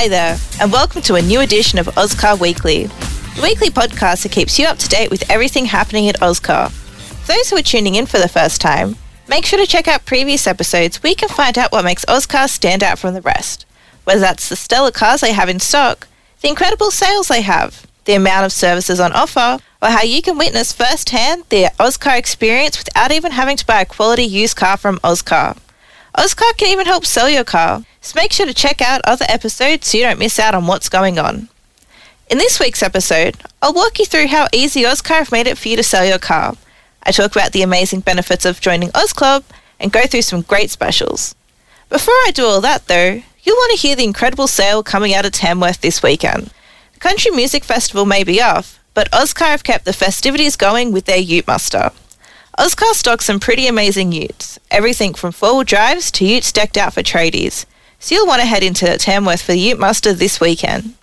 Hi there, and welcome to a new edition of Ozcar Weekly, the weekly podcast that keeps you up to date with everything happening at Ozcar. For those who are tuning in for the first time, make sure to check out previous episodes where you can find out what makes Ozcar stand out from the rest. Whether that's the stellar cars they have in stock, the incredible sales they have, the amount of services on offer, or how you can witness firsthand the Ozcar experience without even having to buy a quality used car from Ozcar. Ozcar can even help sell your car, so make sure to check out other episodes so you don't miss out on what's going on. In this week's episode, I'll walk you through how easy Ozcar have made it for you to sell your car. I talk about the amazing benefits of joining Oz Club and go through some great specials. Before I do all that though, you'll want to hear the incredible sale coming out of Tamworth this weekend. The Country Music Festival may be off, but Ozcar have kept the festivities going with their Ute Muster. Ozcar stocks some pretty amazing utes, everything from four-wheel drives to utes decked out for tradies. So you'll want to head into Tamworth for the Ute Muster this weekend.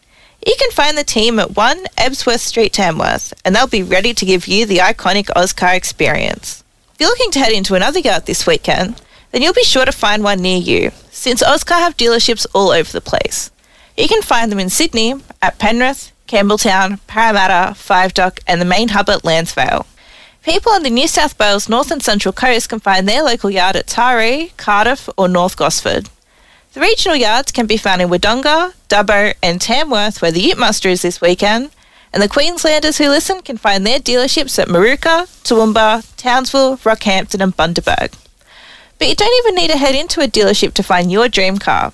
You can find the team at 1 Ebsworth Street, Tamworth, and they'll be ready to give you the iconic Ozcar experience. If you're looking to head into another yard this weekend, then you'll be sure to find one near you, since Ozcar have dealerships all over the place. You can find them in Sydney, at Penrith, Campbelltown, Parramatta, Five Dock, and the main hub at Lansvale. People on the New South Wales North and Central Coast can find their local yard at Taree, Cardiff, or North Gosford. The regional yards can be found in Wodonga, Dubbo, and Tamworth, where the Ute Muster is this weekend, and the Queenslanders who listen can find their dealerships at Moorooka, Toowoomba, Townsville, Rockhampton, and Bundaberg. But you don't even need to head into a dealership to find your dream car.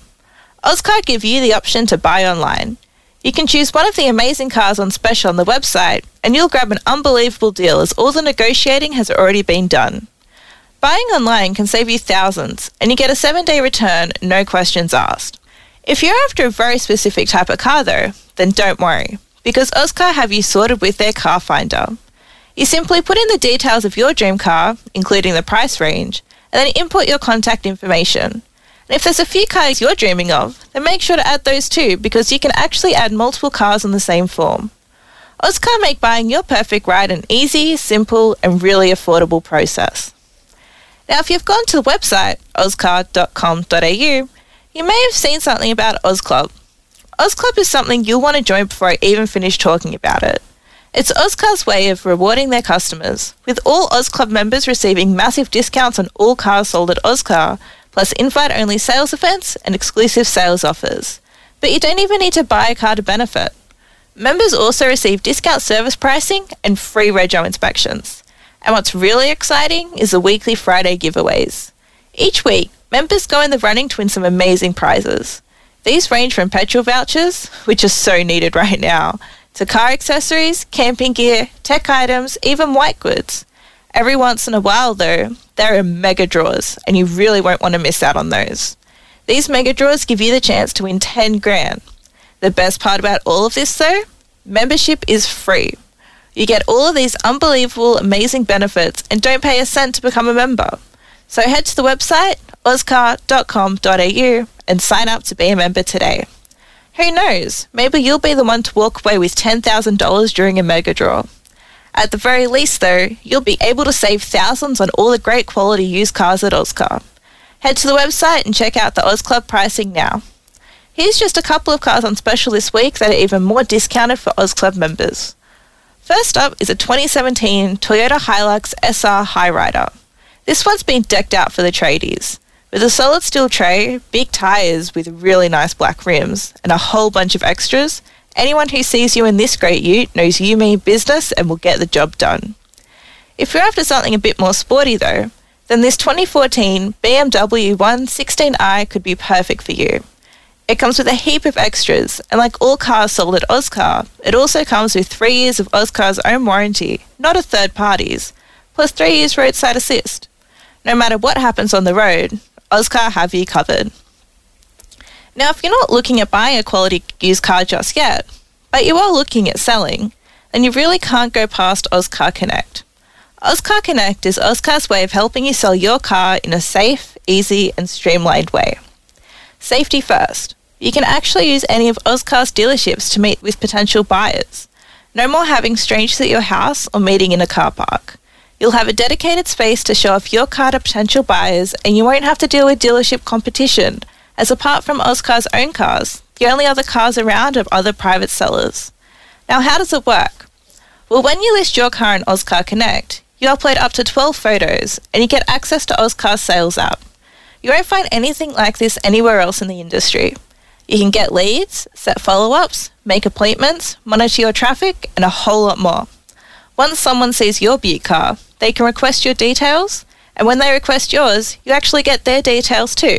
Ozcar give you the option to buy online. You can choose one of the amazing cars on special on the website, and you'll grab an unbelievable deal as all the negotiating has already been done. Buying online can save you thousands, and you get a seven day return, no questions asked. If you're after a very specific type of car, though, then don't worry, because Ozcar have you sorted with their car finder. You simply put in the details of your dream car, including the price range, and then input your contact information. And if there's a few cars you're dreaming of, then make sure to add those too because you can actually add multiple cars on the same form. Ozcar make buying your perfect ride an easy, simple, and really affordable process. Now, if you've gone to the website ozcar.com.au, you may have seen something about OzClub. OzClub is something you'll want to join before I even finish talking about it. It's Ozcar's way of rewarding their customers, with all OzClub members receiving massive discounts on all cars sold at Ozcar plus invite-only sales events and exclusive sales offers. But you don't even need to buy a car to benefit. Members also receive discount service pricing and free rego inspections. And what's really exciting is the weekly Friday giveaways. Each week, members go in the running to win some amazing prizes. These range from petrol vouchers, which are so needed right now, to car accessories, camping gear, tech items, even white goods. Every once in a while, though, there are mega draws, and you really won't want to miss out on those. These mega draws give you the chance to win 10 grand. The best part about all of this, though, membership is free. You get all of these unbelievable, amazing benefits and don't pay a cent to become a member. So head to the website, ozcar.com.au, and sign up to be a member today. Who knows? Maybe you'll be the one to walk away with $10,000 during a mega draw. At the very least, though, you'll be able to save thousands on all the great quality used cars at Ozcar. Head to the website and check out the Oz Club pricing now. Here's just a couple of cars on special this week that are even more discounted for Oz Club members. First up is a 2017 Toyota Hilux SR Highrider. This one's been decked out for the tradies. With a solid steel tray, big tyres with really nice black rims, and a whole bunch of extras, Anyone who sees you in this great ute knows you mean business and will get the job done. If you're after something a bit more sporty though, then this 2014 BMW 116i could be perfect for you. It comes with a heap of extras, and like all cars sold at Ozcar, it also comes with three years of Ozcar's own warranty, not a third party's, plus three years roadside assist. No matter what happens on the road, Ozcar have you covered. Now, if you're not looking at buying a quality used car just yet, but you are looking at selling, then you really can't go past Ozcar Connect. Ozcar Connect is Ozcar's way of helping you sell your car in a safe, easy, and streamlined way. Safety first. You can actually use any of Ozcar's dealerships to meet with potential buyers. No more having strangers at your house or meeting in a car park. You'll have a dedicated space to show off your car to potential buyers and you won't have to deal with dealership competition as apart from Ozcar's own cars, The only other cars around are other private sellers. Now, how does it work? Well, when you list your car in Ozcar Connect, you upload up to 12 photos and you get access to Ozcar's sales app. You won't find anything like this anywhere else in the industry. You can get leads, set follow ups, make appointments, monitor your traffic, and a whole lot more. Once someone sees your butte car, they can request your details, and when they request yours, you actually get their details too.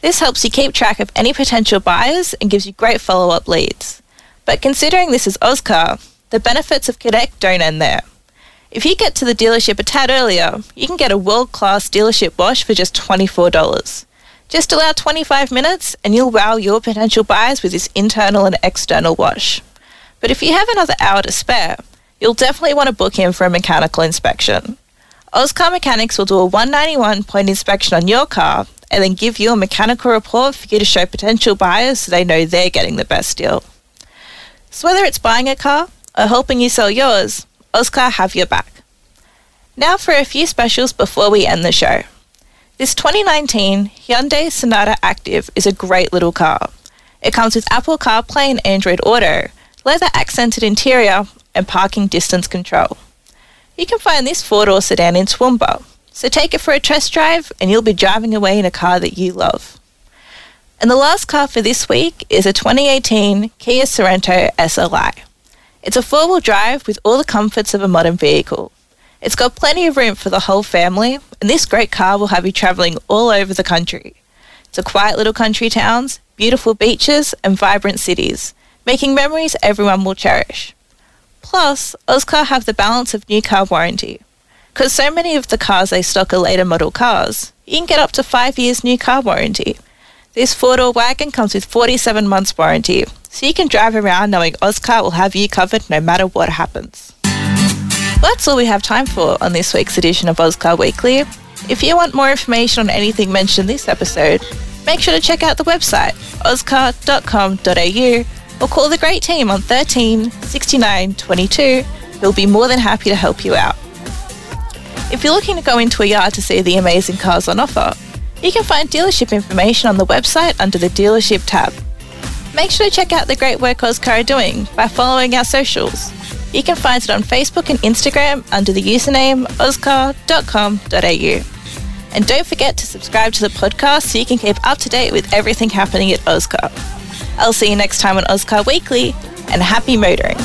This helps you keep track of any potential buyers and gives you great follow up leads. But considering this is Ozcar, the benefits of Connect don't end there. If you get to the dealership a tad earlier, you can get a world class dealership wash for just $24. Just allow 25 minutes and you'll wow your potential buyers with this internal and external wash. But if you have another hour to spare, you'll definitely want to book in for a mechanical inspection. Ozcar Mechanics will do a 191 point inspection on your car and then give you a mechanical report for you to show potential buyers so they know they're getting the best deal. So whether it's buying a car or helping you sell yours, Ozcar have your back. Now for a few specials before we end the show. This 2019 Hyundai Sonata Active is a great little car. It comes with Apple CarPlay and Android Auto, leather accented interior, and parking distance control. You can find this four-door sedan in Toowoomba, so take it for a test drive and you'll be driving away in a car that you love. And the last car for this week is a 2018 Kia Sorento SLI. It's a four wheel drive with all the comforts of a modern vehicle. It's got plenty of room for the whole family, and this great car will have you travelling all over the country. A quiet little country towns, beautiful beaches, and vibrant cities, making memories everyone will cherish. Plus, Ozcar have the balance of new car warranty. Because so many of the cars they stock are later model cars, you can get up to 5 years new car warranty. This four-door wagon comes with 47 months warranty, so you can drive around knowing Ozcar will have you covered no matter what happens. That's all we have time for on this week's edition of Ozcar Weekly. If you want more information on anything mentioned this episode, make sure to check out the website ozcar.com.au or call the great team on 13 69 22 who'll be more than happy to help you out. If you're looking to go into a yard to see the amazing cars on offer, you can find dealership information on the website under the dealership tab. Make sure to check out the great work Ozcar are doing by following our socials. You can find it on Facebook and Instagram under the username ozcar.com.au. And don't forget to subscribe to the podcast so you can keep up to date with everything happening at Ozcar. I'll see you next time on Ozcar Weekly, and happy motoring.